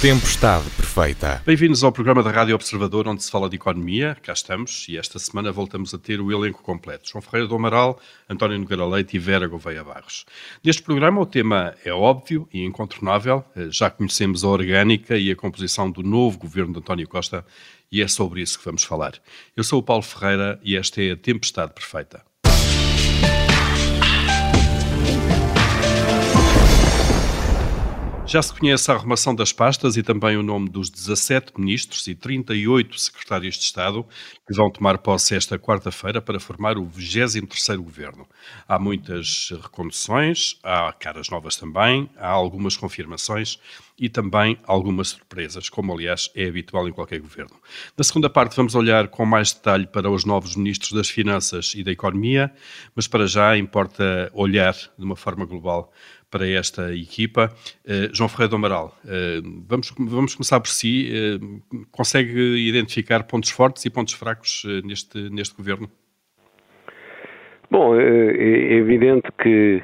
Tempestade Perfeita. Bem-vindos ao programa da Rádio Observador, onde se fala de economia. Cá estamos e esta semana voltamos a ter o elenco completo. João Ferreira do Amaral, António Nogueira Leite e Vera Gouveia Barros. Neste programa o tema é óbvio e incontornável. Eh, já conhecemos a orgânica e a composição do novo governo de António Costa e é sobre isso que vamos falar. Eu sou o Paulo Ferreira e esta é a Tempestade Perfeita. Já se conhece a arrumação das pastas e também o nome dos 17 ministros e 38 secretários de Estado que vão tomar posse esta quarta-feira para formar o 23º governo. Há muitas reconduções, há caras novas também, há algumas confirmações e também algumas surpresas, como aliás é habitual em qualquer governo. Na segunda parte vamos olhar com mais detalhe para os novos ministros das Finanças e da Economia, mas para já importa olhar de uma forma global para esta equipa. Uh, João Ferreira do Amaral, uh, vamos, vamos começar por si. Uh, consegue identificar pontos fortes e pontos fracos neste, neste governo? Bom, é, é evidente que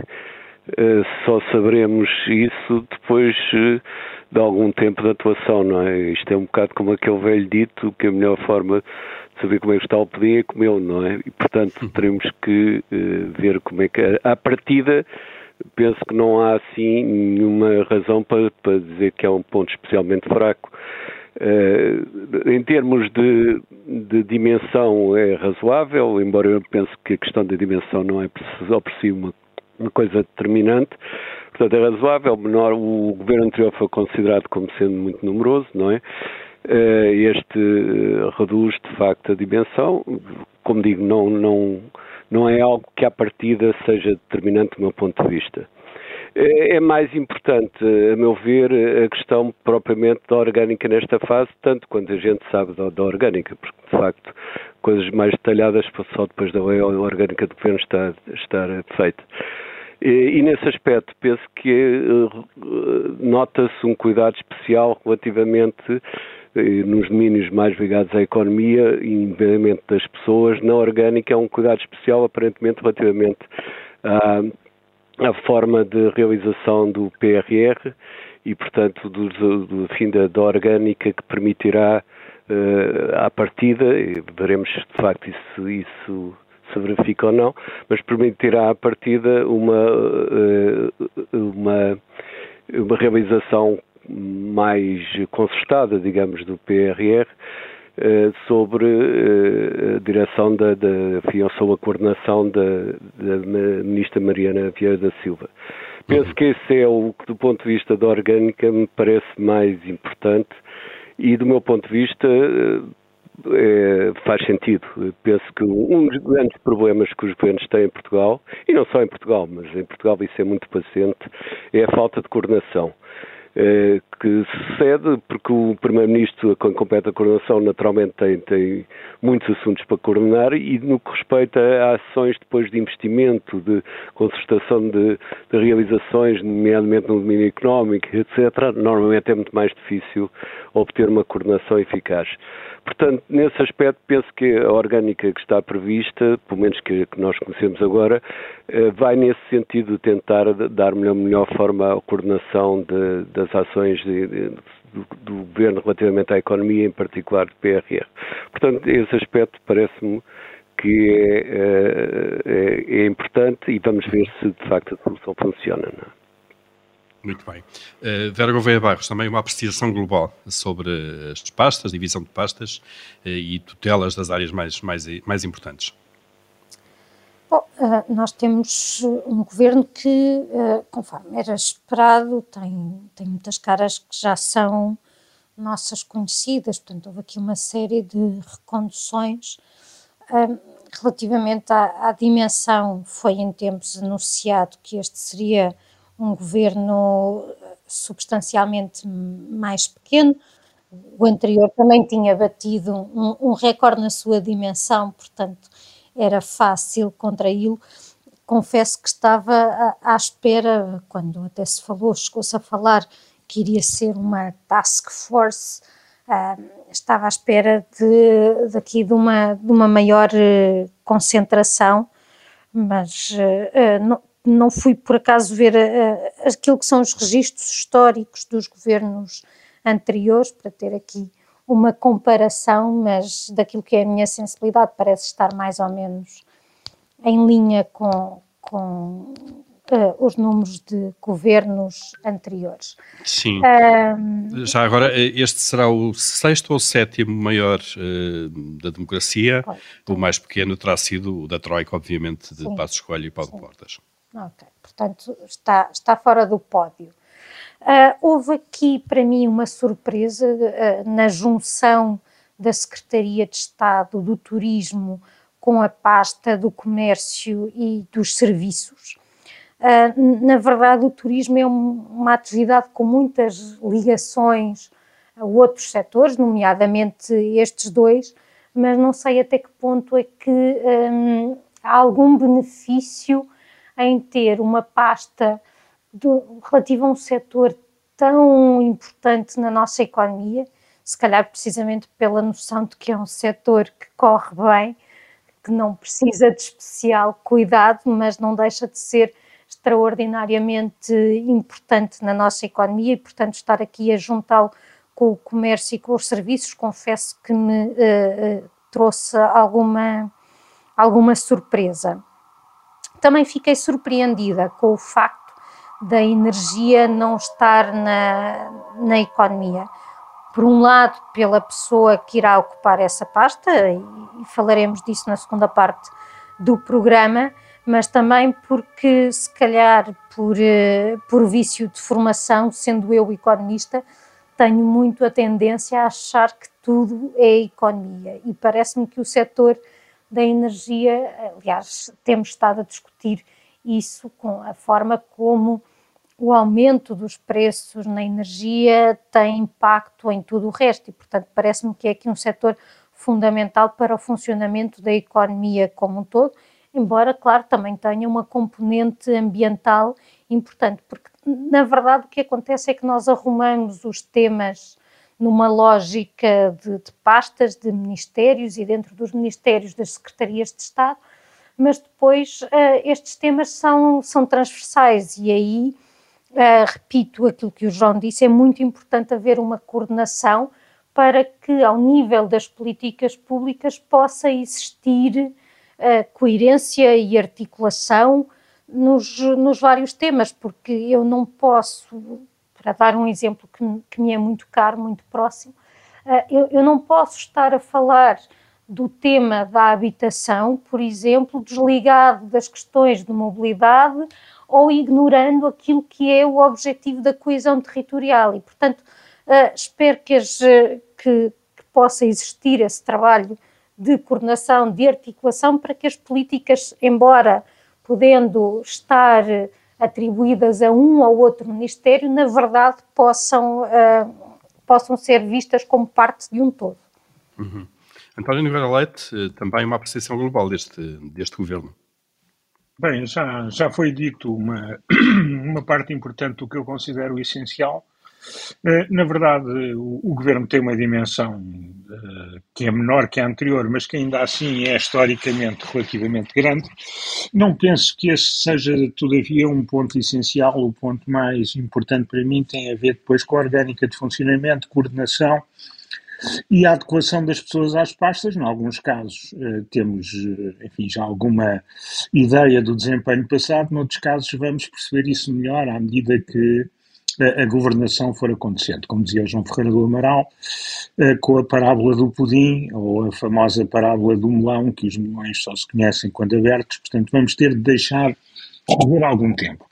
só saberemos isso depois de algum tempo de atuação, não é? Isto é um bocado como aquele velho dito que a melhor forma de saber como é que está o pudim é comê-lo, não é? E, portanto, teremos que ver como é que, à partida, penso que não há assim nenhuma razão para, para dizer que é um ponto especialmente fraco. Uh, em termos de, de, dimensão é razoável, embora eu pense que a questão da dimensão não é só por si uma, uma coisa determinante. Portanto, é razoável. Menor, o governo anterior foi considerado como sendo muito numeroso, não é? Uh, este uh, reduz de facto a dimensão. Como digo, não, não não é algo que à partida seja determinante do meu ponto de vista. É, é mais importante, a meu ver, a questão propriamente da orgânica nesta fase, tanto quanto a gente sabe da, da orgânica, porque de facto coisas mais detalhadas só depois da orgânica do governo estar, estar feita. E, e, nesse aspecto penso que uh, nota-se um cuidado especial relativamente nos domínios mais ligados à economia e das pessoas, na orgânica é um cuidado especial, aparentemente, relativamente à, à forma de realização do PRR e, portanto, do, do, fim da, da, orgânica que permitirá uh, à partida, veremos de facto isso, isso se verifica ou não, mas permitirá à partida uma, uh, uma, uma realização mais concertada, digamos, do PRR, eh, sobre eh, a direção da, da sob a coordenação da, da ministra Mariana Vieira da Silva. Penso que esse é o que, do ponto de vista da orgânica, me parece mais importante e, do meu ponto de vista, é, faz sentido. Penso que um dos grandes problemas que os governos têm em Portugal, e não só em Portugal, mas em Portugal isso é muito paciente, é a falta de coordenação. Eh, que sucede porque o Primeiro-Ministro, com compete a coordenação, naturalmente tem, tem muitos assuntos para coordenar e no que respeita a ações depois de investimento, de concertação de, de realizações, nomeadamente no domínio económico, etc., normalmente é muito mais difícil obter uma coordenação eficaz. Portanto, nesse aspecto, penso que a orgânica que está prevista, pelo menos que, que nós conhecemos agora, eh, vai nesse sentido tentar dar melhor, melhor forma à coordenação de, das ações de, de, do, do, governo relativamente à economia, em particular do PRR. Portanto, esse aspecto parece-me que é, eh, é, é, importante e vamos ver se de facto a solução funciona. Não? Muito bem. Uh, Vera Gouveia Barros, também uma apreciação global sobre as pastas, divisão de pastas uh, e tutelas das áreas mais, mais, mais importantes. Bom, uh, nós temos um governo que, conforme era esperado, tem, tem muitas caras que já são nossas conhecidas, portanto, houve aqui uma série de reconduções. relativamente à, à dimensão, foi em tempos anunciado que este seria um governo substancialmente mais pequeno. O anterior também tinha batido um, um recorde na sua dimensão, portanto era fácil contraí-lo. Confesso que estava à, espera, quando até se falou, chegou-se a falar que iria ser uma task force, uh, estava à espera de, daqui de uma, de uma maior uh, concentração, mas uh, não, não fui por acaso ver uh, aquilo que são os registros históricos dos governos anteriores, para ter aqui uma comparação, mas daquilo que é a minha sensibilidade parece estar mais ou menos em linha com, com uh, os números de governos anteriores. Sim. Já agora, eh, este será o sexto ou sétimo maior uh, da democracia. O mais pequeno terá sido o da Troika, obviamente, de Sim. Passos Coelho e Paulo Sim. Portas. Ok, portanto está, está fora do pódio. Uh, houve aqui para mim uma surpresa uh, na junção da Secretaria de Estado do Turismo com a pasta do comércio e dos serviços. Uh, na verdade, o turismo é um, uma atividade com muitas ligações a outros setores, nomeadamente estes dois, mas não sei até que ponto é que um, há algum benefício em ter uma pasta relativa a um setor tão importante na nossa economia, se calhar precisamente pela noção de que é um setor que corre bem, que não precisa de especial cuidado, mas não deixa de ser extraordinariamente importante na nossa economia e, portanto, estar aqui a juntá-lo com o comércio e com os serviços, confesso que me uh, uh, trouxe alguma, alguma surpresa. Também fiquei surpreendida com o facto da energia não estar na, na economia. Por um lado, pela pessoa que irá ocupar essa pasta, e falaremos disso na segunda parte do programa, mas também porque, se calhar, por, eh, por vício de formação, sendo eu economista, tenho muito a tendência a achar que tudo é economia e parece-me que o setor da energia, aliás, temos estado a discutir isso com a forma como o aumento dos preços na energia tem impacto em tudo o resto. E, portanto, parece-me que é aqui um setor fundamental para o funcionamento da economia como um todo, embora, claro, também tenha uma componente ambiental importante, porque, na verdade, o que acontece é que nós arrumamos os temas numa lógica de, de pastas, de ministérios e dentro dos ministérios das secretarias de Estado, mas depois uh, estes temas são, são transversais e aí, uh, repito aquilo que o João disse, é muito importante haver uma coordenação para que, ao nível das políticas públicas, possa existir uh, coerência e articulação nos, nos vários temas, porque eu não posso para dar um exemplo que, que me é muito caro, muito próximo, uh, eu, eu não posso estar a falar do tema da habitação, por exemplo, desligado das questões de mobilidade ou ignorando aquilo que é o objetivo da coesão territorial. E, portanto, uh, espero que, as, que, que, possa existir esse trabalho de coordenação, de articulação, para que as políticas, embora podendo estar atribuídas a um ou outro ministério, na verdade possam, uh, possam ser vistas como parte de um todo. Uhum. António Oliveira Leite, eh, também uma apreciação global deste, deste governo. Bem, já, já foi dito uma, uma parte importante do que eu considero essencial, na verdade, o, o, governo tem uma dimensão uh, que é menor que a anterior, mas que ainda assim é historicamente relativamente grande. Não penso que esse seja, todavia, um ponto essencial. O ponto mais importante para mim tem a ver depois com a orgânica de funcionamento, coordenação e a adequação das pessoas às pastas. Em alguns casos uh, temos, enfim, já alguma ideia do desempenho passado, noutros casos vamos perceber isso melhor à medida que a, governação for acontecendo. Como dizia João Ferreira do Amaral, eh, com a parábola do pudim, ou a famosa parábola do melão, que os melões só se conhecem quando abertos, portanto vamos ter de deixar haver algum tempo.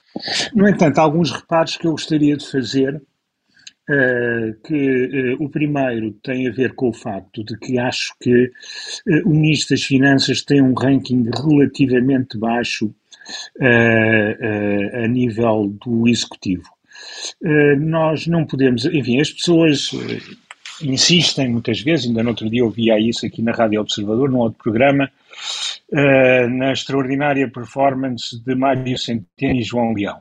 No entanto, alguns reparos que eu gostaria de fazer, uh, que uh, o primeiro tem a ver com o facto de que acho que uh, o Ministro das Finanças tem um ranking relativamente baixo a nível do Executivo. Eh, nós não podemos, enfim, as pessoas eh, insistem muitas vezes, ainda no outro dia ouvia isso aqui na Rádio Observador, num outro programa, uh, na extraordinária performance de Mário Centeno e João Leão.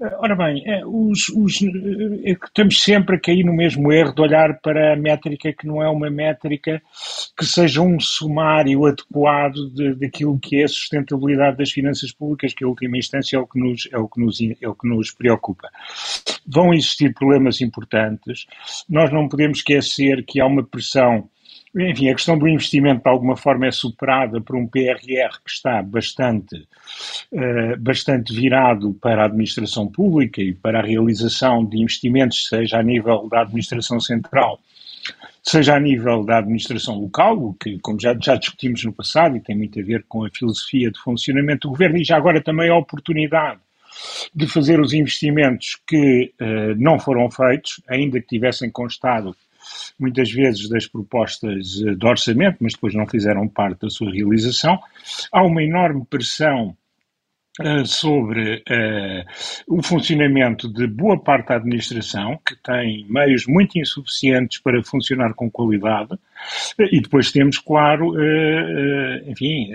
Ora bem, é, os, os, é estamos sempre a cair no mesmo erro de olhar para a métrica que não é uma métrica que seja um sumário adequado de, daquilo que é a sustentabilidade das finanças públicas, que, em última instância, é o que nos, é o que nos, é o que nos preocupa. Vão existir problemas importantes. Nós não podemos esquecer que há uma pressão enfim, a questão do investimento de alguma forma é superada por um PRR que está bastante, uh, bastante virado para a administração pública e para a realização de investimentos, seja a nível da administração central, seja a nível da administração local, o que, como já, já discutimos no passado, e tem muito a ver com a filosofia de funcionamento do governo, e já agora também a oportunidade de fazer os investimentos que uh, não foram feitos, ainda que tivessem constado muitas vezes das propostas eh, de orçamento, mas depois não fizeram parte da sua realização. Há uma enorme pressão sobre uh, o funcionamento de boa parte da administração, que tem meios muito insuficientes para funcionar com qualidade, e depois temos, claro, uh, enfim,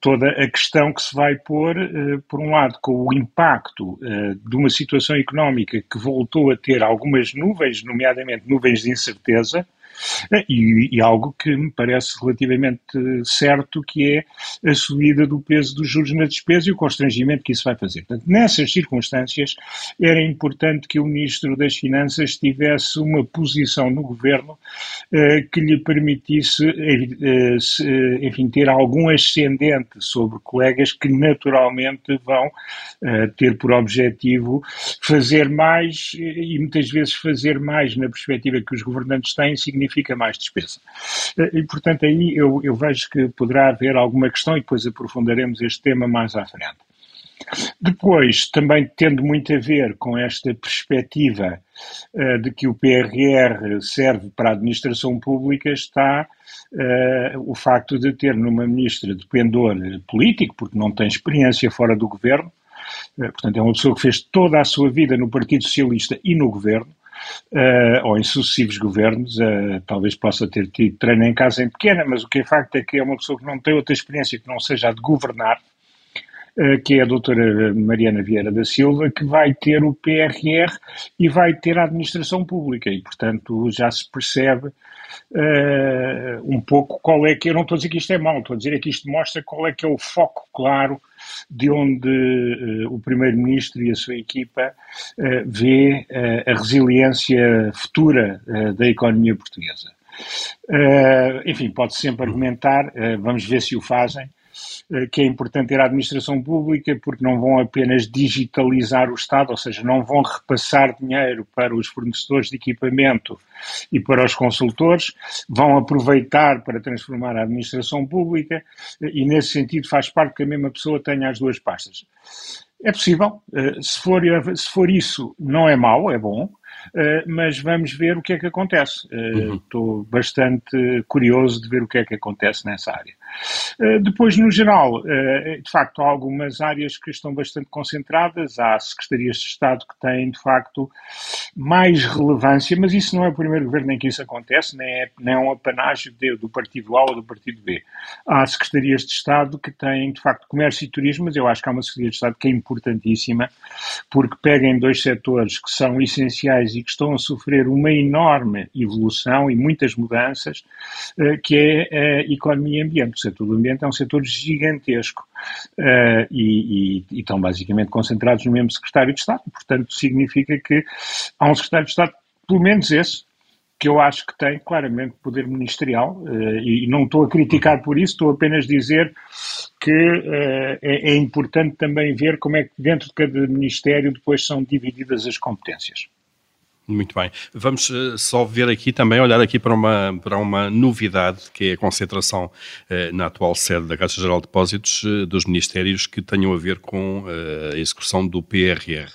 toda a questão que se vai pôr, por um lado, com o impacto de uma situação económica que voltou a ter algumas nuvens, nomeadamente nuvens de incerteza, e, e, algo que me parece relativamente certo, que é a subida do peso dos juros na despesa e o constrangimento que isso vai fazer. Portanto, nessas circunstâncias, era importante que o Ministro das Finanças tivesse uma posição no Governo eh, que lhe permitisse, eh, eh, enfim, ter algum ascendente sobre colegas que naturalmente vão ter por objetivo fazer mais e muitas vezes fazer mais na perspectiva que os governantes têm significa significa mais despesa. Eh, e, portanto, aí eu, eu vejo que poderá haver alguma questão e depois aprofundaremos este tema mais à frente. Depois, também tendo muito a ver com esta perspectiva uh, de que o PRR serve para a administração pública, está uh, o facto de ter numa ministra de pendor político, porque não tem experiência fora do governo, uh, portanto, é uma pessoa que fez toda a sua vida no Partido Socialista e no governo, uh, ou em sucessivos governos, uh, talvez possa ter tido treino em casa em pequena, mas o que é facto é que é uma pessoa que não tem outra experiência que não seja a de governar, uh, que é a doutora Mariana Vieira da Silva, que vai ter o PRR e vai ter a administração pública, e portanto já se percebe um pouco qual é que, eu não estou a dizer que isto é mau, estou a dizer é que isto mostra qual é que é o foco claro de onde uh, o Primeiro-Ministro e a sua equipa uh, vê uh, a resiliência futura da economia portuguesa. enfim, pode sempre argumentar, vamos ver se o fazem, eh, que é importante ter a administração pública porque não vão apenas digitalizar o Estado, ou seja, não vão repassar dinheiro para os fornecedores de equipamento e para os consultores, vão aproveitar para transformar a administração pública eh, e, nesse sentido, faz parte que a mesma pessoa tenha as duas pastas. É possível, eh, se for, se for isso, não é mau, é bom, mas vamos ver o que é que acontece. Uhum. Estou bastante curioso de ver o que é que acontece nessa área. Eh, depois, no geral, eh, de facto, há algumas áreas que estão bastante concentradas. Há secretarias de Estado que têm, de facto, mais relevância, mas isso não é o primeiro governo em que isso acontece, nem é, nem é um apanágio de, do Partido A ou do Partido B. Há secretarias de Estado que têm, de facto, comércio e turismo, mas eu acho que há uma secretaria de Estado que é importantíssima, porque pega em dois setores que são essenciais e que estão a sofrer uma enorme evolução e muitas mudanças, eh, que é a economia e ambiente setor do ambiente é um setor gigantesco uh, e, e, e, estão basicamente concentrados no mesmo secretário de Estado. Portanto, significa que há um secretário de Estado, pelo menos esse, que eu acho que tem claramente poder ministerial uh, e, não estou a criticar por isso, estou apenas a dizer que uh, é, é importante também ver como é que dentro de cada ministério depois são divididas as competências. Muito bem. Vamos uh, só ver aqui também, olhar aqui para uma, para uma novidade, que é a concentração uh, na atual sede da Caixa Geral de Depósitos uh, dos Ministérios que tenham a ver com a execução do PRR.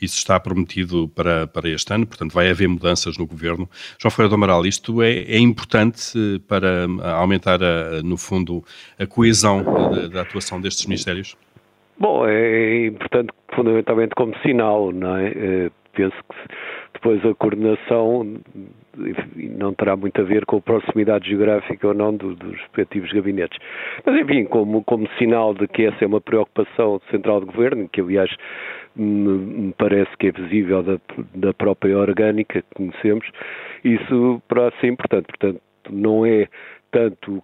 Isso está prometido para, para este ano, portanto vai haver mudanças no Governo. João Ferreira do Amaral, isto é, é importante para aumentar, a, no fundo, a coesão da, da atuação destes Ministérios? Bom, é importante fundamentalmente como sinal, não é? Penso que depois a coordenação não terá muito a ver com a proximidade geográfica ou não dos respectivos gabinetes. Mas, enfim, como, como sinal de que essa é uma preocupação central do governo, que aliás me parece que é visível da, da própria orgânica que conhecemos, isso para ser importante. Portanto, não é tanto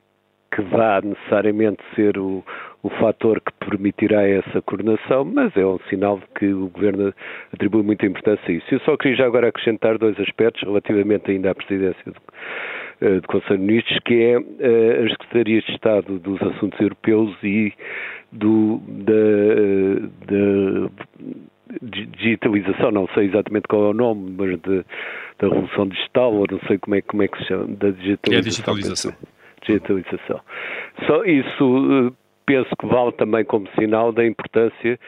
que vá necessariamente ser o, o fator que permitirá essa coordenação, mas é um sinal de que o Governo atribui muita importância a isso. Eu só queria já agora acrescentar dois aspectos relativamente ainda à presidência do, uh, do Conselho de Ministros, que é uh, as Secretarias de Estado dos Assuntos Europeus e do, da, uh, da digitalização, não sei exatamente qual é o nome, mas de, da Revolução Digital, ou não sei como é, como é que se chama, da digitalização. É a digitalização digitalização. Só isso eh, penso que vale também como sinal da importância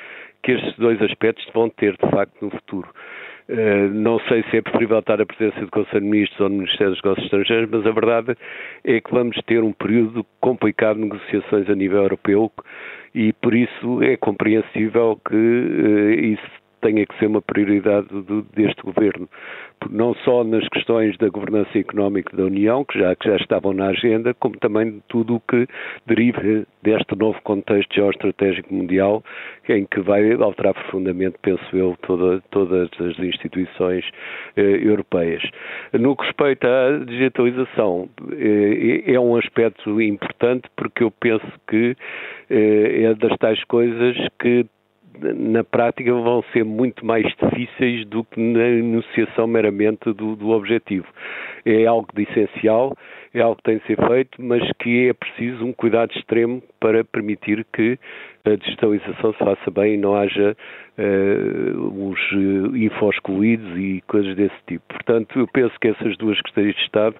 que estes dois aspectos vão ter, de facto, no futuro. Uh, não sei se é preferível estar a presença do Conselho de Ministros ou do Ministério dos Negócios Estrangeiros, mas a verdade é que vamos ter um período complicado de negociações a nível europeu e por isso é compreensível que uh, isso tenha que ser uma prioridade do, deste governo, não só nas questões da governança económica da União, que já, que já estavam na agenda, como também de tudo o que deriva deste novo contexto geoestratégico mundial, em que vai alterar profundamente, penso eu, toda, todas as instituições eh, europeias. No que respeita à digitalização, eh, é um aspecto importante porque eu penso que eh, é das tais coisas que na prática vão ser muito mais difíceis do que na enunciação meramente do, do, objetivo. É algo de essencial, é algo que tem de ser feito, mas que é preciso um cuidado extremo para permitir que a digitalização se faça bem e não haja uh, os uh, infos excluídos e coisas desse tipo. Portanto, eu penso que essas duas secretarias de Estado,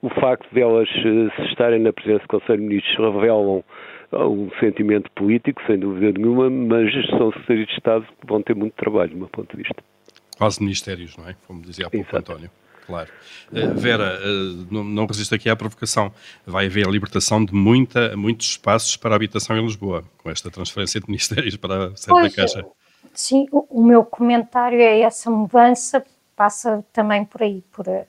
o facto de elas uh, estarem na presença do Conselho de Ministros revelam um sentimento político, sem dúvida nenhuma, mas são secretários de Estado que vão ter muito trabalho, do meu ponto de vista. Quase ministérios, não é? Como dizia há pouco Exato. António. Claro. Uh, Vera, uh, não, não resisto aqui à provocação. Vai haver a libertação de muita, muitos espaços para a habitação em Lisboa, com esta transferência de ministérios para a sede da Caixa. Sim, o, o, meu comentário é essa mudança passa também por aí. Por, uh,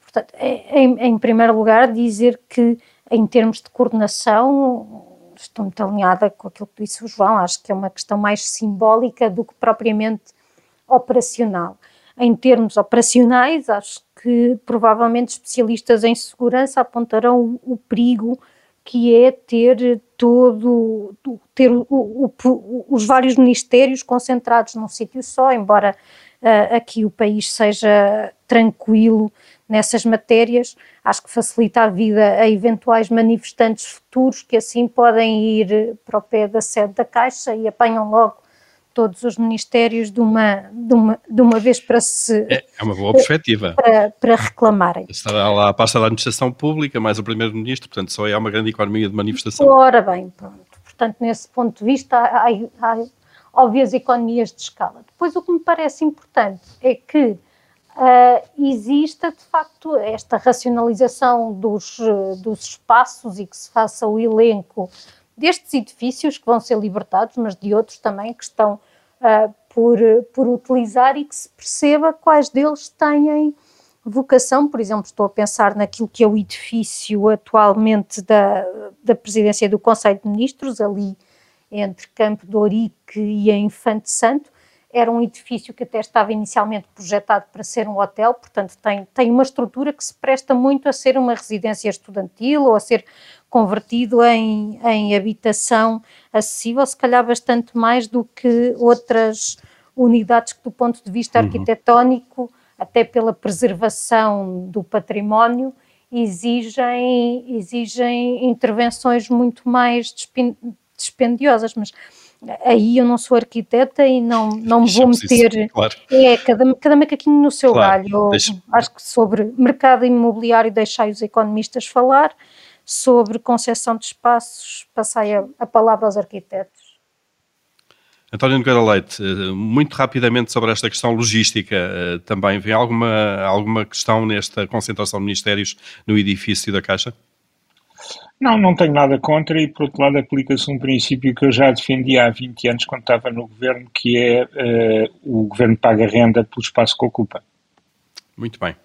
portanto, em, em primeiro lugar, dizer que em termos de coordenação, estou muito alinhada com aquilo que disse o João, acho que é uma questão mais simbólica do que propriamente operacional. Em termos operacionais, acho que provavelmente especialistas em segurança apontarão o, o perigo que é ter todo, ter o, o, os vários ministérios concentrados num sítio só, embora uh, aqui o país seja tranquilo nessas matérias, acho que facilita a vida a eventuais manifestantes futuros que assim podem ir para o pé da sede da Caixa e apanham logo todos os ministérios de uma, de uma, de uma vez para se. É, é uma boa perspectiva. Para, para reclamarem. Estará lá a pasta da administração pública, mais o primeiro-ministro, portanto, só é uma grande economia de manifestação. Ora bem, pronto. Portanto, nesse ponto de vista, há, há óbvias economias de escala. Depois, o que me parece importante é que uh, exista de facto esta racionalização dos, dos espaços e que se faça o elenco destes edifícios que vão ser libertados, mas de outros também que estão uh, por, por utilizar e que se perceba quais deles têm vocação. Por exemplo, estou a pensar naquilo que é o edifício atualmente da, da presidência do Conselho de Ministros, ali entre Campo de Ourique e a Infante Santo, era um edifício que até estava inicialmente projetado para ser um hotel, portanto tem, tem uma estrutura que se presta muito a ser uma residência estudantil ou a ser convertido em, em habitação acessível, se calhar bastante mais do que outras unidades que do ponto de vista uhum. arquitetónico, até pela preservação do património, exigem, exigem intervenções muito mais dispendiosas, mas aí eu não sou arquiteta e não, não me vou meter. Claro. É, cada, cada macaquinho no seu claro, galho. Acho que sobre mercado imobiliário deixai os economistas falar, sobre concessão de espaços passai a, a palavra aos arquitetos. António Nogueira Leite, eh, muito rapidamente sobre esta questão logística eh, também, vem alguma, alguma questão nesta concentração de ministérios no edifício da Caixa? Não, não tenho nada contra e, por outro lado, aplica-se um princípio que eu já defendi há 20 anos quando estava no governo, que é uh, o governo paga renda pelo espaço que ocupa. Muito bem.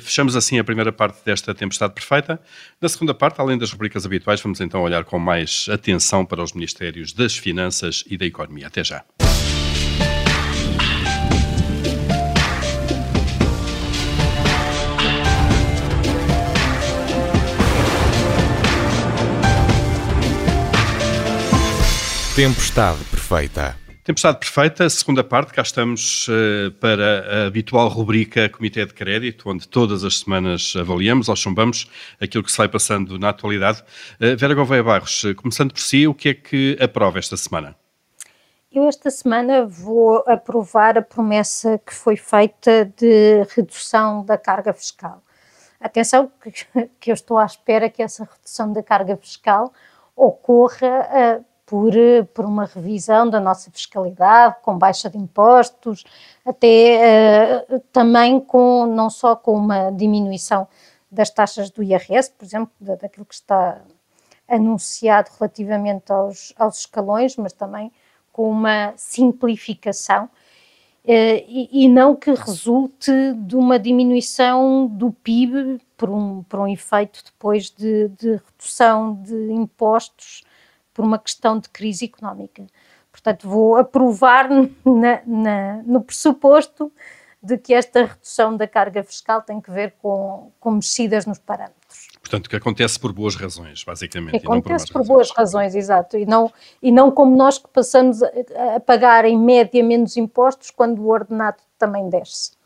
Fechamos assim a primeira parte desta Tempestade Perfeita. Na segunda parte, além das rubricas habituais, vamos então olhar com mais atenção para os Ministérios das Finanças e da Economia. Até já. Tempestade Perfeita. Tempestade Perfeita, segunda parte, cá estamos uh, para a habitual rubrica Comitê de Crédito, onde todas as semanas avaliamos ou chumbamos aquilo que se vai passando na atualidade. Uh, Vera Gouveia Barros, uh, começando por si, o que é que aprova esta semana? Eu esta semana vou aprovar a promessa que foi feita de redução da carga fiscal. Atenção que, que eu estou à espera que essa redução da carga fiscal ocorra por, por uma revisão da nossa fiscalidade, com baixa de impostos, até uh, também com, não só com uma diminuição das taxas do IRS, por exemplo, daquilo que está anunciado relativamente aos, aos escalões, mas também com uma simplificação Uh, e, e, não que resulte de uma diminuição do PIB por um, por um efeito depois de, de redução de impostos por uma questão de crise económica. Portanto, vou aprovar na, na, no pressuposto de que esta redução da carga fiscal tem que ver com, com mexidas nos parâmetros. Portanto, que acontece por boas razões, basicamente. Acontece por, por boas razões, exato. E não, e não como nós que passamos a, a pagar em média menos impostos quando o ordenado também desce.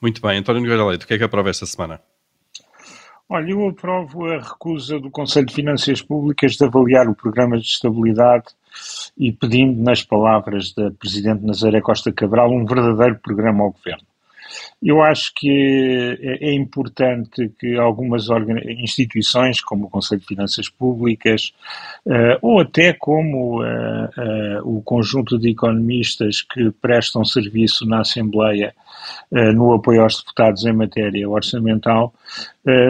Muito bem. António Nogueira Leite, o que é que aprova esta semana? Olha, eu aprovo a recusa do Conselho de Finanças Públicas de avaliar o programa de estabilidade e pedindo, nas palavras da Presidente Nazaré Costa Cabral, um verdadeiro programa ao Governo. Eu acho que é, é importante que algumas instituições, como o Conselho de Finanças Públicas, uh, ou até como uh, uh, o conjunto de economistas que prestam serviço na Assembleia no apoio aos deputados em matéria orçamental,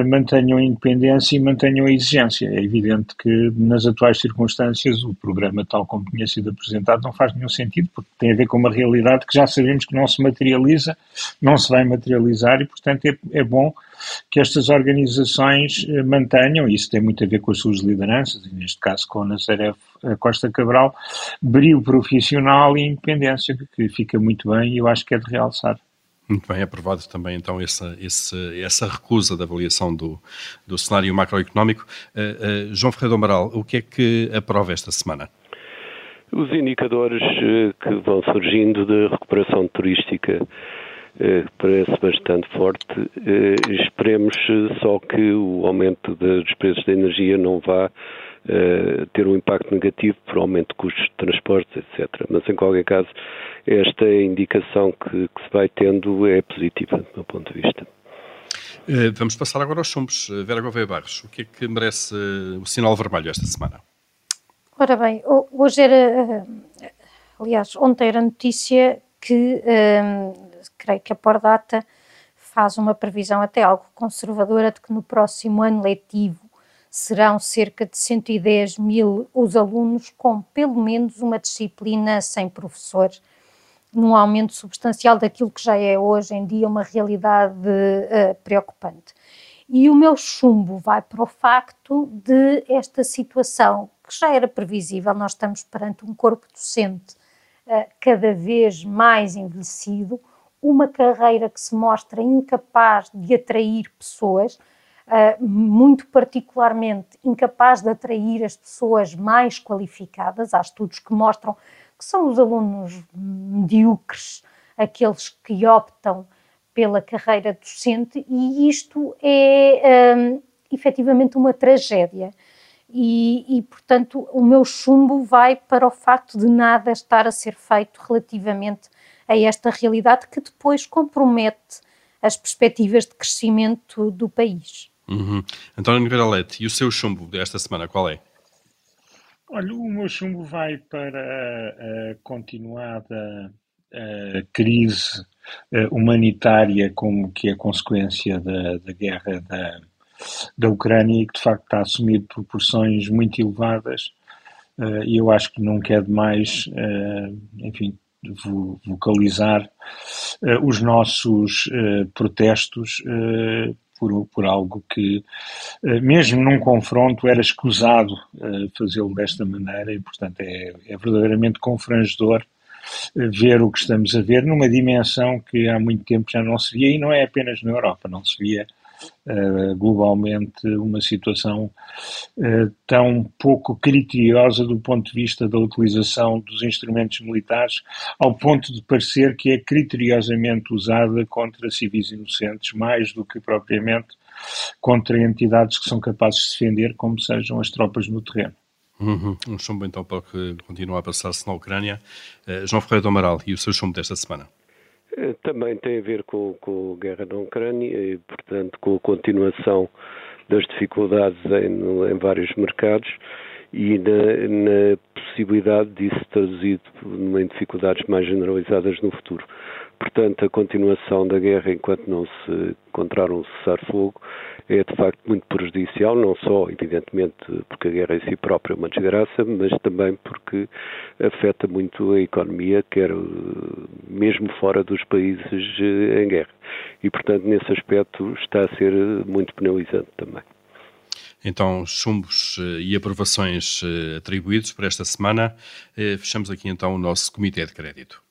mantenham a independência e mantenham a exigência. É evidente que, nas atuais circunstâncias, o programa, tal como tinha sido apresentado, não faz nenhum sentido, porque tem a ver com uma realidade que já sabemos que não se materializa, não se vai materializar e, portanto, é, é bom que estas organizações eh, mantenham, e isso tem muito a ver com as suas lideranças, e neste caso com a Nazaré Costa Cabral, brilho profissional e independência, que fica muito bem e eu acho que é de realçar. Muito bem, aprovado também então essa, essa, recusa da avaliação do, do cenário macroeconómico. Uh, uh, João Ferreira do Amaral, o que é que aprova esta semana? Os indicadores uh, que vão surgindo de recuperação turística eh, parece bastante forte. Eh, esperemos só que o aumento dos preços da energia não vá eh, ter um impacto negativo por aumento de custos de transportes, etc. Mas, em qualquer caso, esta indicação que, que se vai tendo é positiva, do meu ponto de vista. Vamos passar agora aos chumbos. Vera Gouveia Barros, o que é que merece o sinal vermelho esta semana? Ora bem, hoje era, aliás, ontem era notícia que creio que a Pordata faz uma previsão até algo conservadora de que no próximo ano letivo serão cerca de 110 mil os alunos com pelo menos uma disciplina sem professores, num aumento substancial daquilo que já é hoje em dia uma realidade uh, preocupante. E o meu chumbo vai para o facto de esta situação, que já era previsível, nós estamos perante um corpo docente uh, cada vez mais envelhecido, uma carreira que se mostra incapaz de atrair pessoas, uh, muito particularmente incapaz de atrair as pessoas mais qualificadas. Há estudos que mostram que são os alunos medíocres aqueles que optam pela carreira docente, e isto é um, efetivamente uma tragédia. E, e, portanto, o meu chumbo vai para o facto de nada estar a ser feito relativamente a esta realidade que depois compromete as perspectivas de crescimento do país. Uhum. António Nogueira Leite, e o seu chumbo desta semana, qual é? Olha, o meu chumbo vai para a continuada a crise humanitária como que é consequência da, da guerra da, da Ucrânia e que de facto está a assumir proporções muito elevadas e eu acho que nunca é demais, enfim, vocalizar os nossos protestos por, por algo que, mesmo num confronto, era escusado fazê-lo desta maneira e, portanto, é, é verdadeiramente confrangedor ver o que estamos a ver numa dimensão que há muito tempo já não se via e não é apenas na Europa, não se via uh, globalmente uma situação uh, tão pouco criteriosa do ponto de vista da utilização dos instrumentos militares, ao ponto de parecer que é criteriosamente usada contra civis inocentes, mais do que propriamente contra entidades que são capazes de defender, como sejam as tropas no terreno. Uhum. Um chumbo então para o que continua a passar-se na Ucrânia. Uh, João Ferreira do Amaral, e o seu chumbo desta semana? Eh, também tem a ver com, com a guerra na Ucrânia e, portanto, com a continuação das dificuldades em, em vários mercados e na, na possibilidade disso traduzido em dificuldades mais generalizadas no futuro. Portanto, a continuação da guerra enquanto não se encontrar um cessar-fogo é de facto muito prejudicial, não só, evidentemente, porque a guerra em si própria é uma desgraça, mas também porque afeta muito a economia, quer mesmo fora dos países eh, em guerra. E, portanto, nesse aspecto está a ser muito penalizante também. Então, chumbos eh, e aprovações eh, atribuídos para esta semana. Fechamos aqui então o nosso Comitê de Crédito.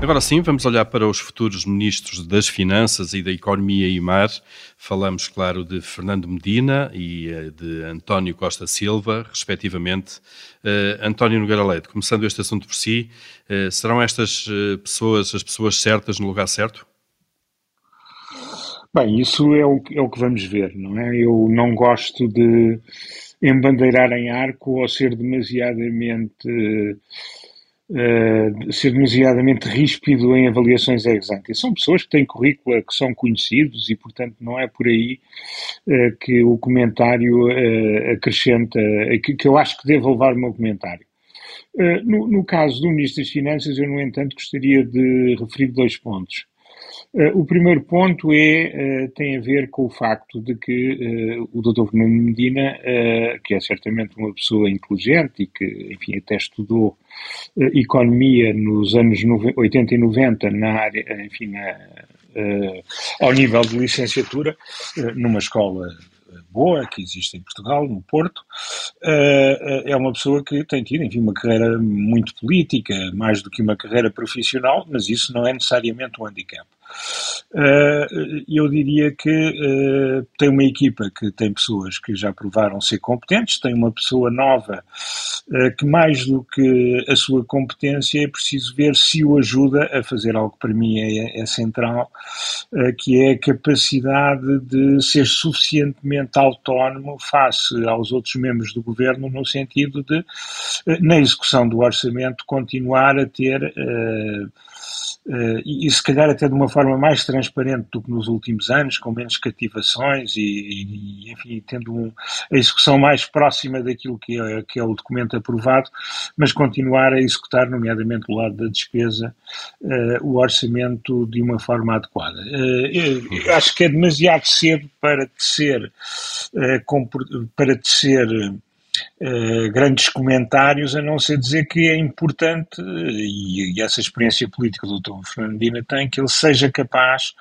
Agora sim, vamos olhar para os futuros ministros das Finanças e da Economia e Mar. Falamos, claro, de Fernando Medina e eh, de António Costa Silva, respectivamente. Uh, António Nogueira Leite, começando este assunto por si, uh, serão estas pessoas as pessoas certas no lugar certo? Bem, isso é o, é o que vamos ver, não é? Eu não gosto de embandeirar em arco ou ser demasiadamente uh, ser demasiadamente ríspido em avaliações ex ante. São pessoas que têm currícula, que são conhecidos e, portanto, não é por aí uh, que o comentário uh, acrescenta, que, que, eu acho que devo levar o meu comentário. No, no, caso do Ministro das Finanças, eu, no entanto, gostaria de referir dois pontos. O primeiro ponto é, tem a ver com o facto de que o Dr. Fernando Medina, que é certamente uma pessoa inteligente e que, enfim, até estudou economia nos anos 80 e 90 na área, enfim, na, ao nível de licenciatura, numa escola boa que existe em Portugal, no Porto, é uma pessoa que tem tido, enfim, uma carreira muito política, mais do que uma carreira profissional, mas isso não é necessariamente um handicap. Eh, eu diria que eh, tem uma equipa que tem pessoas que já provaram ser competentes, tem uma pessoa nova eh, que, mais do que a sua competência, é preciso ver se o ajuda a fazer algo que para mim é, é central, que é a capacidade de ser suficientemente autónomo face aos outros membros do governo, no sentido de, na execução do orçamento, continuar a ter e, e, se calhar até de uma forma mais transparente do que nos últimos anos, com menos cativações e, e enfim, tendo um, a execução mais próxima daquilo que é, que é o documento aprovado, mas continuar a executar, nomeadamente do lado da despesa, uh, o orçamento de uma forma adequada. Uh, acho que é demasiado cedo para tecer, para tecer Uh, grandes comentários, a não ser dizer que é importante, e, e essa experiência política do Dr. Fernandina tem, que ele seja capaz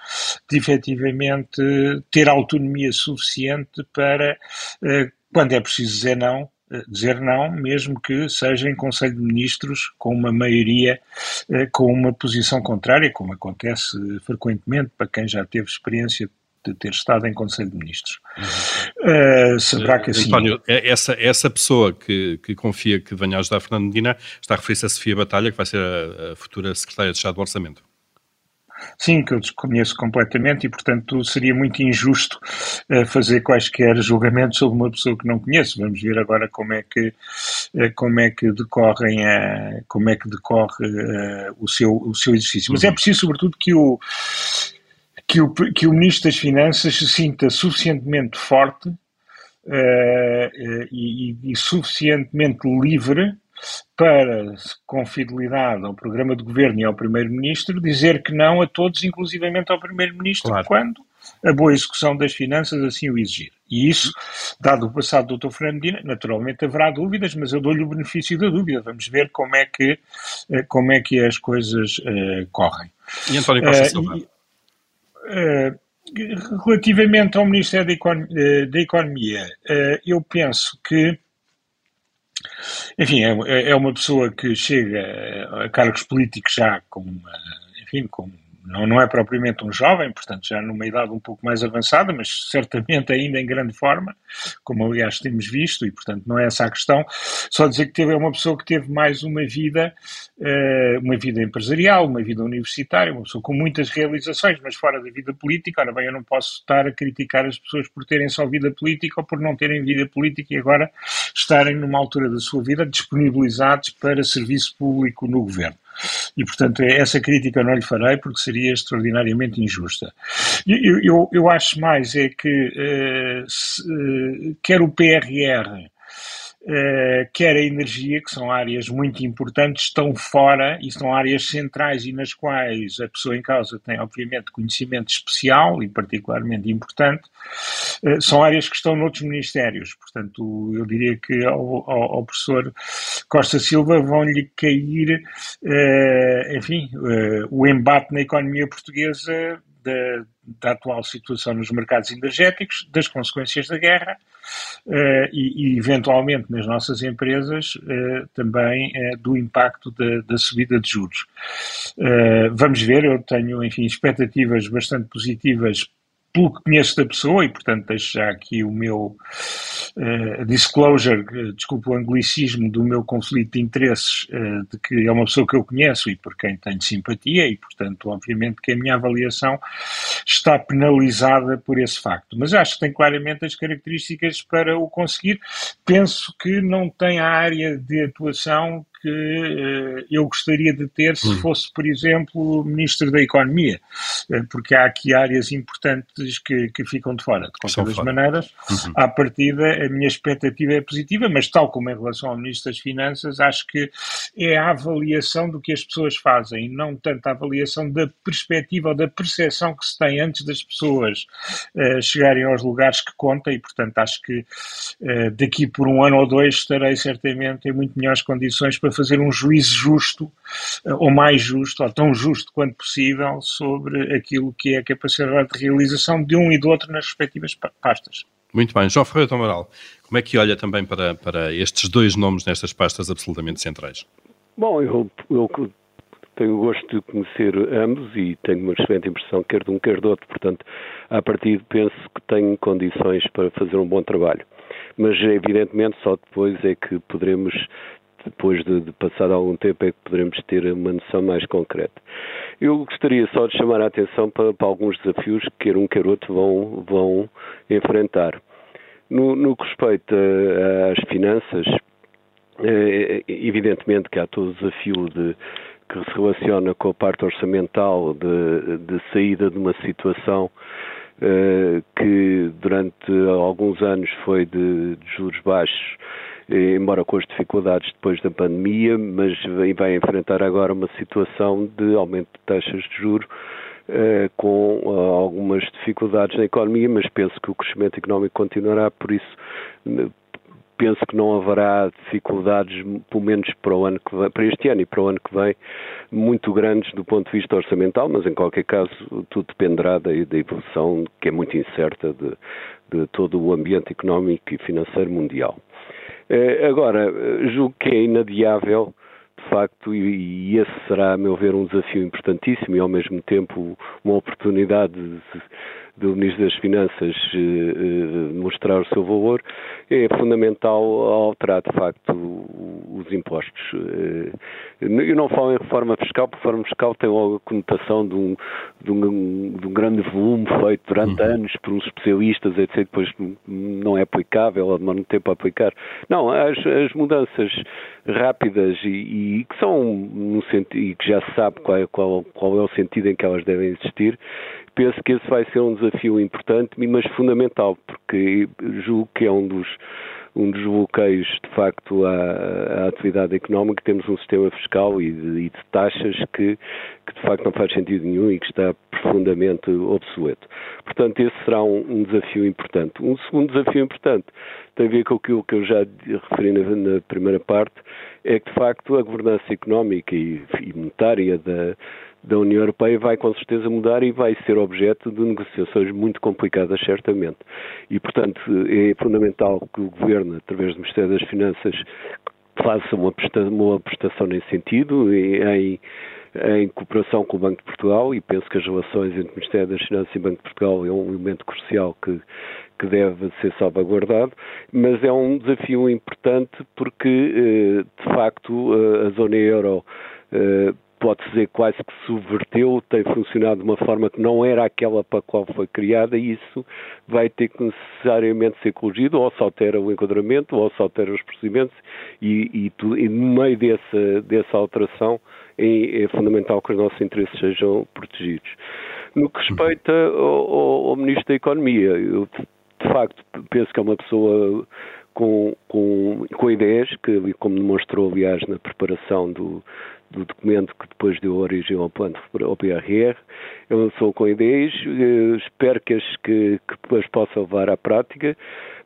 de efetivamente ter autonomia suficiente para, uh, quando é preciso dizer não, eh, dizer não, mesmo que seja em Conselho de Ministros com uma maioria com uma posição contrária, como acontece frequentemente para quem já teve experiência de ter estado em Conselho de Ministros. Uhum. Uh, saberá que assim. António, é essa, essa pessoa que, que confia que venha ajudar Fernando Medina está a referir-se a Sofia Batalha, que vai ser a, a futura Secretária de Estado do Orçamento. Sim, que eu desconheço completamente e, portanto, seria muito injusto uh, fazer quaisquer julgamentos sobre uma pessoa que não conheço. Vamos ver agora como é que, uh, como é que decorrem a, como é que decorre uh, o, seu, o seu exercício. Mas é uhum. é preciso, sobretudo, que o, que o, que o Ministro das Finanças se sinta suficientemente forte uh, e, e, suficientemente livre para, com fidelidade ao programa de governo e ao Primeiro-Ministro, dizer que não a todos, inclusivamente ao Primeiro-Ministro, claro. quando a boa execução das finanças assim o exigir. E isso, dado o passado do Dr. Fernando Medina, naturalmente haverá dúvidas, mas eu dou-lhe o benefício da dúvida. Vamos ver como é que, eh, como é que as coisas uh, correm. E António Costa Silva? Uh, eh, relativamente ao Ministério da Economia, eh, eu penso que enfim, é, é uma pessoa que chega a cargos políticos já com, enfim, com não, não é propriamente um jovem, portanto já numa idade um pouco mais avançada, mas certamente ainda em grande forma, como aliás temos visto, e portanto não é essa a questão. Só dizer que teve, é uma pessoa que teve mais uma vida, uh, uma vida empresarial, uma vida universitária, uma pessoa com muitas realizações, mas fora da vida política. Ora bem, eu não posso estar a criticar as pessoas por terem só vida política ou por não terem vida política e agora estarem numa altura da sua vida disponibilizados para serviço público no governo. E, portanto, é essa crítica não lhe farei porque seria extraordinariamente injusta. Eu, eu, eu acho mais é que uh, se, uh, quer o PRR uh, quer a energia, que são áreas muito importantes, estão fora e são áreas centrais e nas quais a pessoa em causa tem, obviamente, conhecimento especial e particularmente importante, são áreas que estão noutros ministérios. Portanto, eu diria que ao, ao, ao professor Costa Silva vão-lhe cair, uh, enfim, o embate na economia portuguesa da, da, atual situação nos mercados energéticos, das consequências da guerra uh, e, e, eventualmente, nas nossas empresas, uh, também uh, do impacto da, da, subida de juros. vamos ver, eu tenho, enfim, expectativas bastante positivas pelo que conheço da pessoa, e portanto deixo já aqui o meu uh, disclosure, uh, o anglicismo, do meu conflito de interesses, uh, de que é uma pessoa que eu conheço e por quem tenho simpatia, e portanto, obviamente, que a minha avaliação está penalizada por esse facto. Mas acho que tem claramente as características para o conseguir. Penso que não tem a área de atuação que uh, eu gostaria de ter se hum. fosse, por exemplo, Ministro da Economia, uh, porque há aqui áreas importantes que, que ficam de fora. De qualquer das maneiras, uhum. à partida, a minha expectativa é positiva, mas tal como em relação ao Ministro das Finanças, acho que é a avaliação do que as pessoas fazem, não tanto a avaliação da perspectiva ou da percepção que se tem antes das pessoas uh, chegarem aos lugares que conta e, portanto, acho que daqui por um ano ou dois estarei certamente em muito melhores condições para fazer um juízo justo, eh, ou mais justo, ou tão justo quanto possível, sobre aquilo que é a capacidade de realização de um e do outro nas respectivas pastas. Muito bem. João Ferreira Amaral, como é que olha também para, para estes dois nomes nestas pastas absolutamente centrais? Bom, eu, eu tenho o gosto de conhecer ambos e tenho uma excelente impressão, quer de um, quer do outro. Portanto, a partir penso que tenho condições para fazer um bom trabalho. Mas, evidentemente, só depois é que poderemos depois de, de passar algum tempo é que poderemos ter uma noção mais concreta. Eu gostaria só de chamar a atenção para, para alguns desafios que quer um quer outro vão, vão enfrentar. No, no que respeita às finanças, é, evidentemente que há todo o desafio de, que se relaciona com a parte orçamental de, de saída de uma situação uh, que durante alguns anos foi de, de juros baixos eh, embora com as dificuldades depois da pandemia, mas vai enfrentar agora uma situação de aumento de taxas de juros Uh, com uh, algumas dificuldades na economia, mas penso que o crescimento económico continuará, por isso penso que não haverá dificuldades, pelo menos para, o ano que vem, para este ano e para o ano que vem, muito grandes do ponto de vista orçamental, mas em qualquer caso tudo dependerá da, da evolução, que é muito incerta, de, de todo o ambiente económico e financeiro mundial. Eh, agora, eh, julgo que é inadiável, de facto, e, esse será, a meu ver, um desafio importantíssimo e, ao mesmo tempo, uma oportunidade de, do Ministro das Finanças eh, eh, mostrar o seu valor, é fundamental alterar, de facto, os impostos. Eh, eu não falo em reforma fiscal, porque a reforma fiscal tem logo a conotação de um, de um, de um grande volume feito durante uhum. anos por uns especialistas, etc., depois não é aplicável ou demora muito tempo a aplicar. Não, as, as mudanças rápidas e, e, que são no sentido, e que já se sabe qual é, qual, qual é o sentido em que elas devem existir, penso que esse vai ser um desafio importante, mas fundamental, porque julgo que é um dos, um dos bloqueios, de facto, à, à atividade económica. Temos um sistema fiscal e de, e de taxas que, que, de facto, não faz sentido nenhum e que está profundamente obsoleto. Portanto, esse será um, um desafio importante. Um segundo desafio importante tem a ver com aquilo que eu já referi na, na primeira parte, é que, de facto, a governança económica e, e monetária da da União Europeia vai com certeza mudar e vai ser objeto de negociações muito complicadas, certamente. E, portanto, é fundamental que o Governo, através do Ministério das Finanças, faça uma prestação, nesse sentido, em, em cooperação com o Banco de Portugal, e penso que as relações entre o Ministério das Finanças e o Banco de Portugal é um elemento crucial que, que deve ser salvaguardado, mas é um desafio importante porque, eh, de facto, a zona euro pode-se dizer quase que subverteu, tem funcionado de uma forma que não era aquela para a qual foi criada e isso vai ter que necessariamente ser corrigido, ou se altera o enquadramento, ou se altera os procedimentos e, e, tu, e no meio dessa, dessa alteração é, é, fundamental que os nossos interesses sejam protegidos. No que respeita ao, ao, ao Ministro da Economia, eu de facto penso que é uma pessoa com, com, com ideias, que, como demonstrou, aliás, na preparação do, do documento que depois deu origem ao plano ao PRR. Eu sou com ideias, eh, espero que as, que, que as possa levar à prática.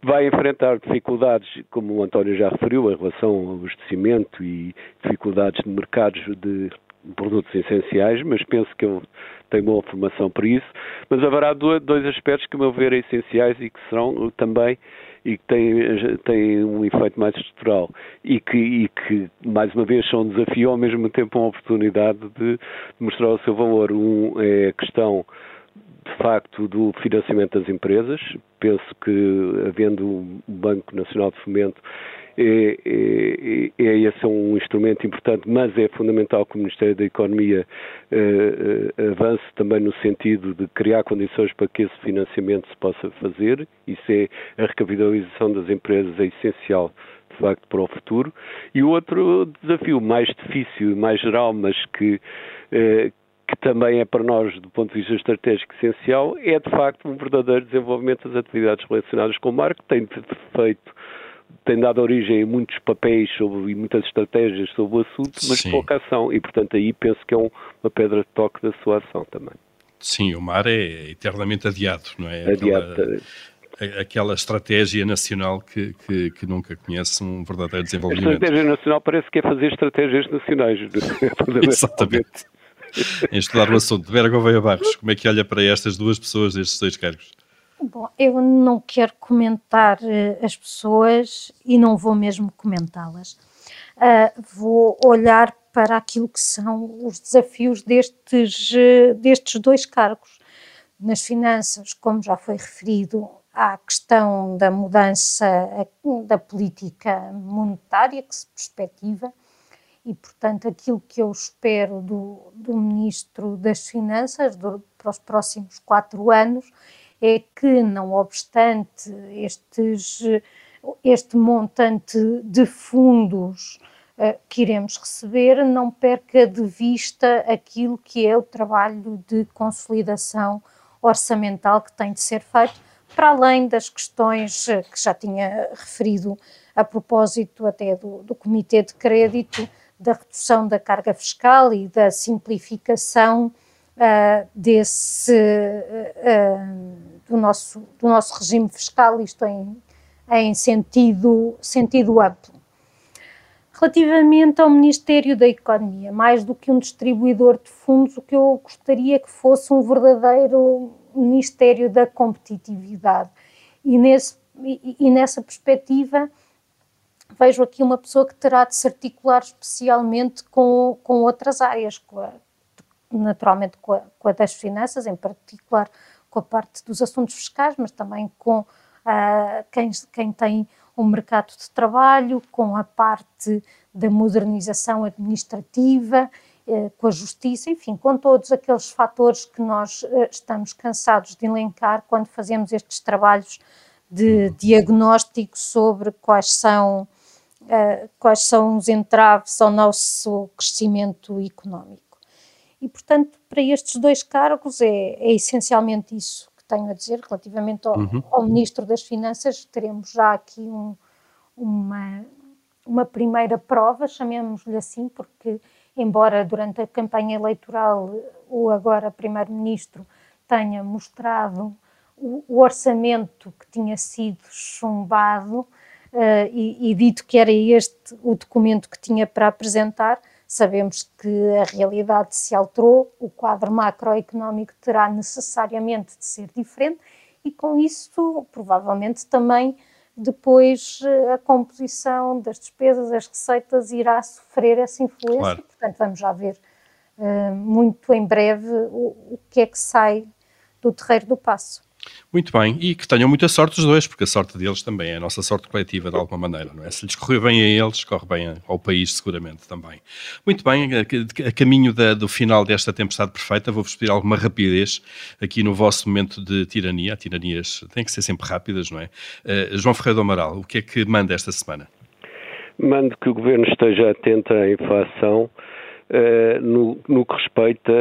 Vai enfrentar dificuldades, como o António já referiu, em relação ao abastecimento e dificuldades de mercados de produtos essenciais, mas penso que ele tem boa formação para isso. Mas haverá dois aspectos que, a meu ver, são essenciais e que serão também e que têm, têm um efeito mais estrutural e que, e que, mais uma vez, são um desafio ao mesmo tempo uma oportunidade de mostrar o seu valor. Um é a questão de facto do financiamento das empresas. Penso que, havendo o Banco Nacional de Fomento, é, é, é, esse um instrumento importante, mas é fundamental que o Ministério da Economia eh, eh, avance também no sentido de criar condições para que esse financiamento se possa fazer. Isso é a recapitalização das empresas é essencial de facto para o futuro. E o outro desafio mais difícil e mais geral, mas que eh, que também é para nós, do ponto de vista estratégico, essencial, é de facto um verdadeiro desenvolvimento das atividades relacionadas com o mar, que tem feito tem dado origem a muitos papéis sobre, e muitas estratégias sobre o assunto, mas Sim. pouca ação. E, portanto, aí penso que é um, uma pedra de toque da sua ação também. Sim, o mar é eternamente adiado, não é? Adiado. Aquela, aquela estratégia nacional que, que, que, nunca conhece um verdadeiro desenvolvimento. A estratégia nacional parece que é fazer estratégias nacionais. Exatamente. em estudar o assunto. Vera Gouveia Barros, como é que olha para estas duas pessoas, estes dois cargos? Bom, eu não quero comentar uh, as pessoas e não vou mesmo comentá-las. Uh, vou olhar para aquilo que são os desafios destes, uh, destes dois cargos. Nas finanças, como já foi referido, há a questão da mudança da política monetária que se perspectiva e, portanto, aquilo que eu espero do, do Ministro das Finanças do, para os próximos quatro anos é que, não obstante estes, este montante de fundos uh, que iremos receber, não perca de vista aquilo que é o trabalho de consolidação orçamental que tem de ser feito, para além das questões eh, que já tinha referido a propósito até do, do Comitê de Crédito, da redução da carga fiscal e da simplificação uh, desse, uh, do, nosso, do nosso regime fiscal, isto em, em sentido, sentido amplo. Relativamente ao Ministério da Economia, mais do que um distribuidor de fundos, o que eu gostaria que fosse um verdadeiro Ministério da Competitividade. E, nesse, e, e nessa perspectiva, vejo aqui uma pessoa que terá de se articular especialmente com, com outras áreas, com a, naturalmente com a, com a, das finanças, em particular com a parte dos assuntos fiscais, mas também com uh, quem, quem tem o um mercado de trabalho, com a parte da modernização administrativa, uh, com a justiça, enfim, com todos aqueles fatores que nós uh, estamos cansados de elencar quando fazemos estes trabalhos de diagnóstico sobre quais são, uh, quais são os entraves ao nosso crescimento económico. E, portanto, para estes dois cargos é, é essencialmente isso que tenho a dizer. Relativamente ao, uhum. ao Ministro das Finanças, teremos já aqui um, uma, uma primeira prova, chamemos-lhe assim, porque, embora durante a campanha eleitoral o agora Primeiro-Ministro tenha mostrado o, o, orçamento que tinha sido chumbado uh, e, e dito que era este o documento que tinha para apresentar, Sabemos que a realidade se alterou, o quadro macroeconómico terá necessariamente de ser diferente e, com isso, provavelmente também depois a composição das despesas, as receitas irá sofrer essa influência. Claro. Portanto, vamos já ver uh, muito em breve o, o que é que sai do terreiro do passo. Muito bem, e que tenham muita sorte os dois, porque a sorte deles também é a nossa sorte coletiva, de alguma maneira, não é? Se lhes correr bem a eles, corre bem ao país, seguramente também. Muito bem, a, caminho da, do final desta tempestade perfeita, vou-vos pedir alguma rapidez aqui no vosso momento de tirania. Tiranias têm que ser sempre rápidas, não é? Uh, João Ferreira do Amaral, o que é que manda esta semana? Mando que o governo esteja atento à inflação no, no, que respeita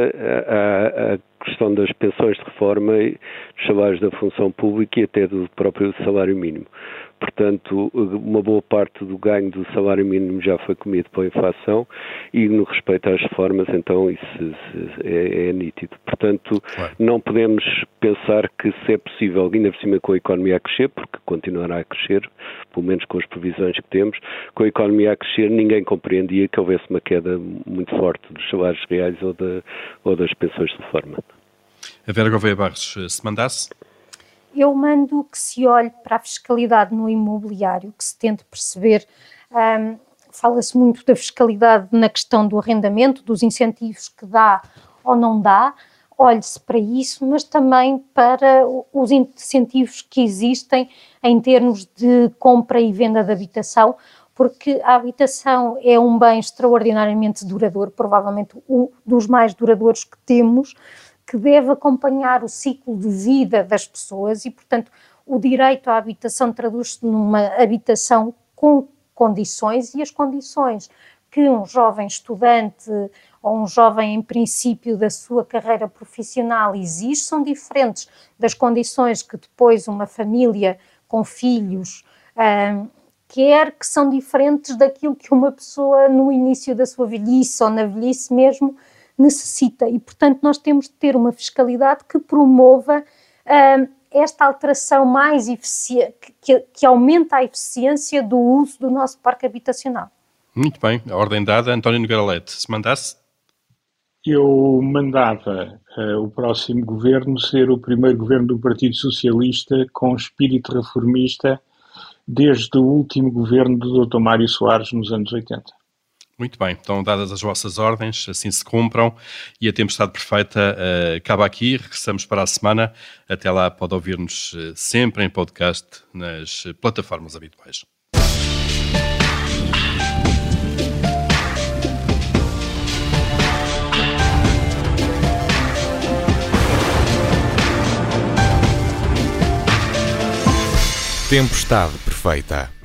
à questão das pensões de reforma dos salários da função pública e até do próprio salário mínimo. Portanto, uma boa parte do ganho do salário mínimo já foi comido pela inflação e no respeito às reformas, então isso é, é nítido. Portanto, claro. não podemos pensar que se é possível, ainda por cima com a economia a crescer, porque continuará a crescer, pelo menos com as previsões que temos, com a economia a crescer, ninguém compreendia que houvesse uma queda muito forte dos salários reais ou, da, ou das pensões de reforma. A Vera Gouveia Barros, se mandasse? Eu mando que se olhe para a fiscalidade no imobiliário, que se tente perceber. Um, Fala-se muito da fiscalidade na questão do arrendamento, dos incentivos que dá ou não dá. Olhe-se para isso, mas também para os incentivos que existem em termos de compra e venda de habitação, porque a habitação é um bem extraordinariamente duradouro, provavelmente um dos mais duradouros que temos que deve acompanhar o ciclo de vida das pessoas e, portanto, o direito à habitação traduz-se numa habitação com condições e as condições que um jovem estudante ou um jovem em princípio da sua carreira profissional exige são diferentes das condições que depois uma família com filhos hum, quer, que são diferentes daquilo que uma pessoa no início da sua velhice ou na velhice mesmo necessita. E, portanto, nós temos de ter uma fiscalidade que promova uh, esta alteração mais eficiente, que, que aumenta a eficiência do uso do nosso parque habitacional. Muito bem, a ordem dada, António Nogueira Leite. Se mandasse? Eu mandava uh, o próximo governo ser o primeiro governo do Partido Socialista com espírito reformista desde o último governo do Dr. Mário Soares nos anos 80. Muito bem, estão dadas as vossas ordens, assim se cumpram e a tempestade perfeita uh, acaba aqui. Regressamos para a semana. Até lá, pode ouvir-nos uh, sempre em podcast nas plataformas habituais. Tempestade perfeita.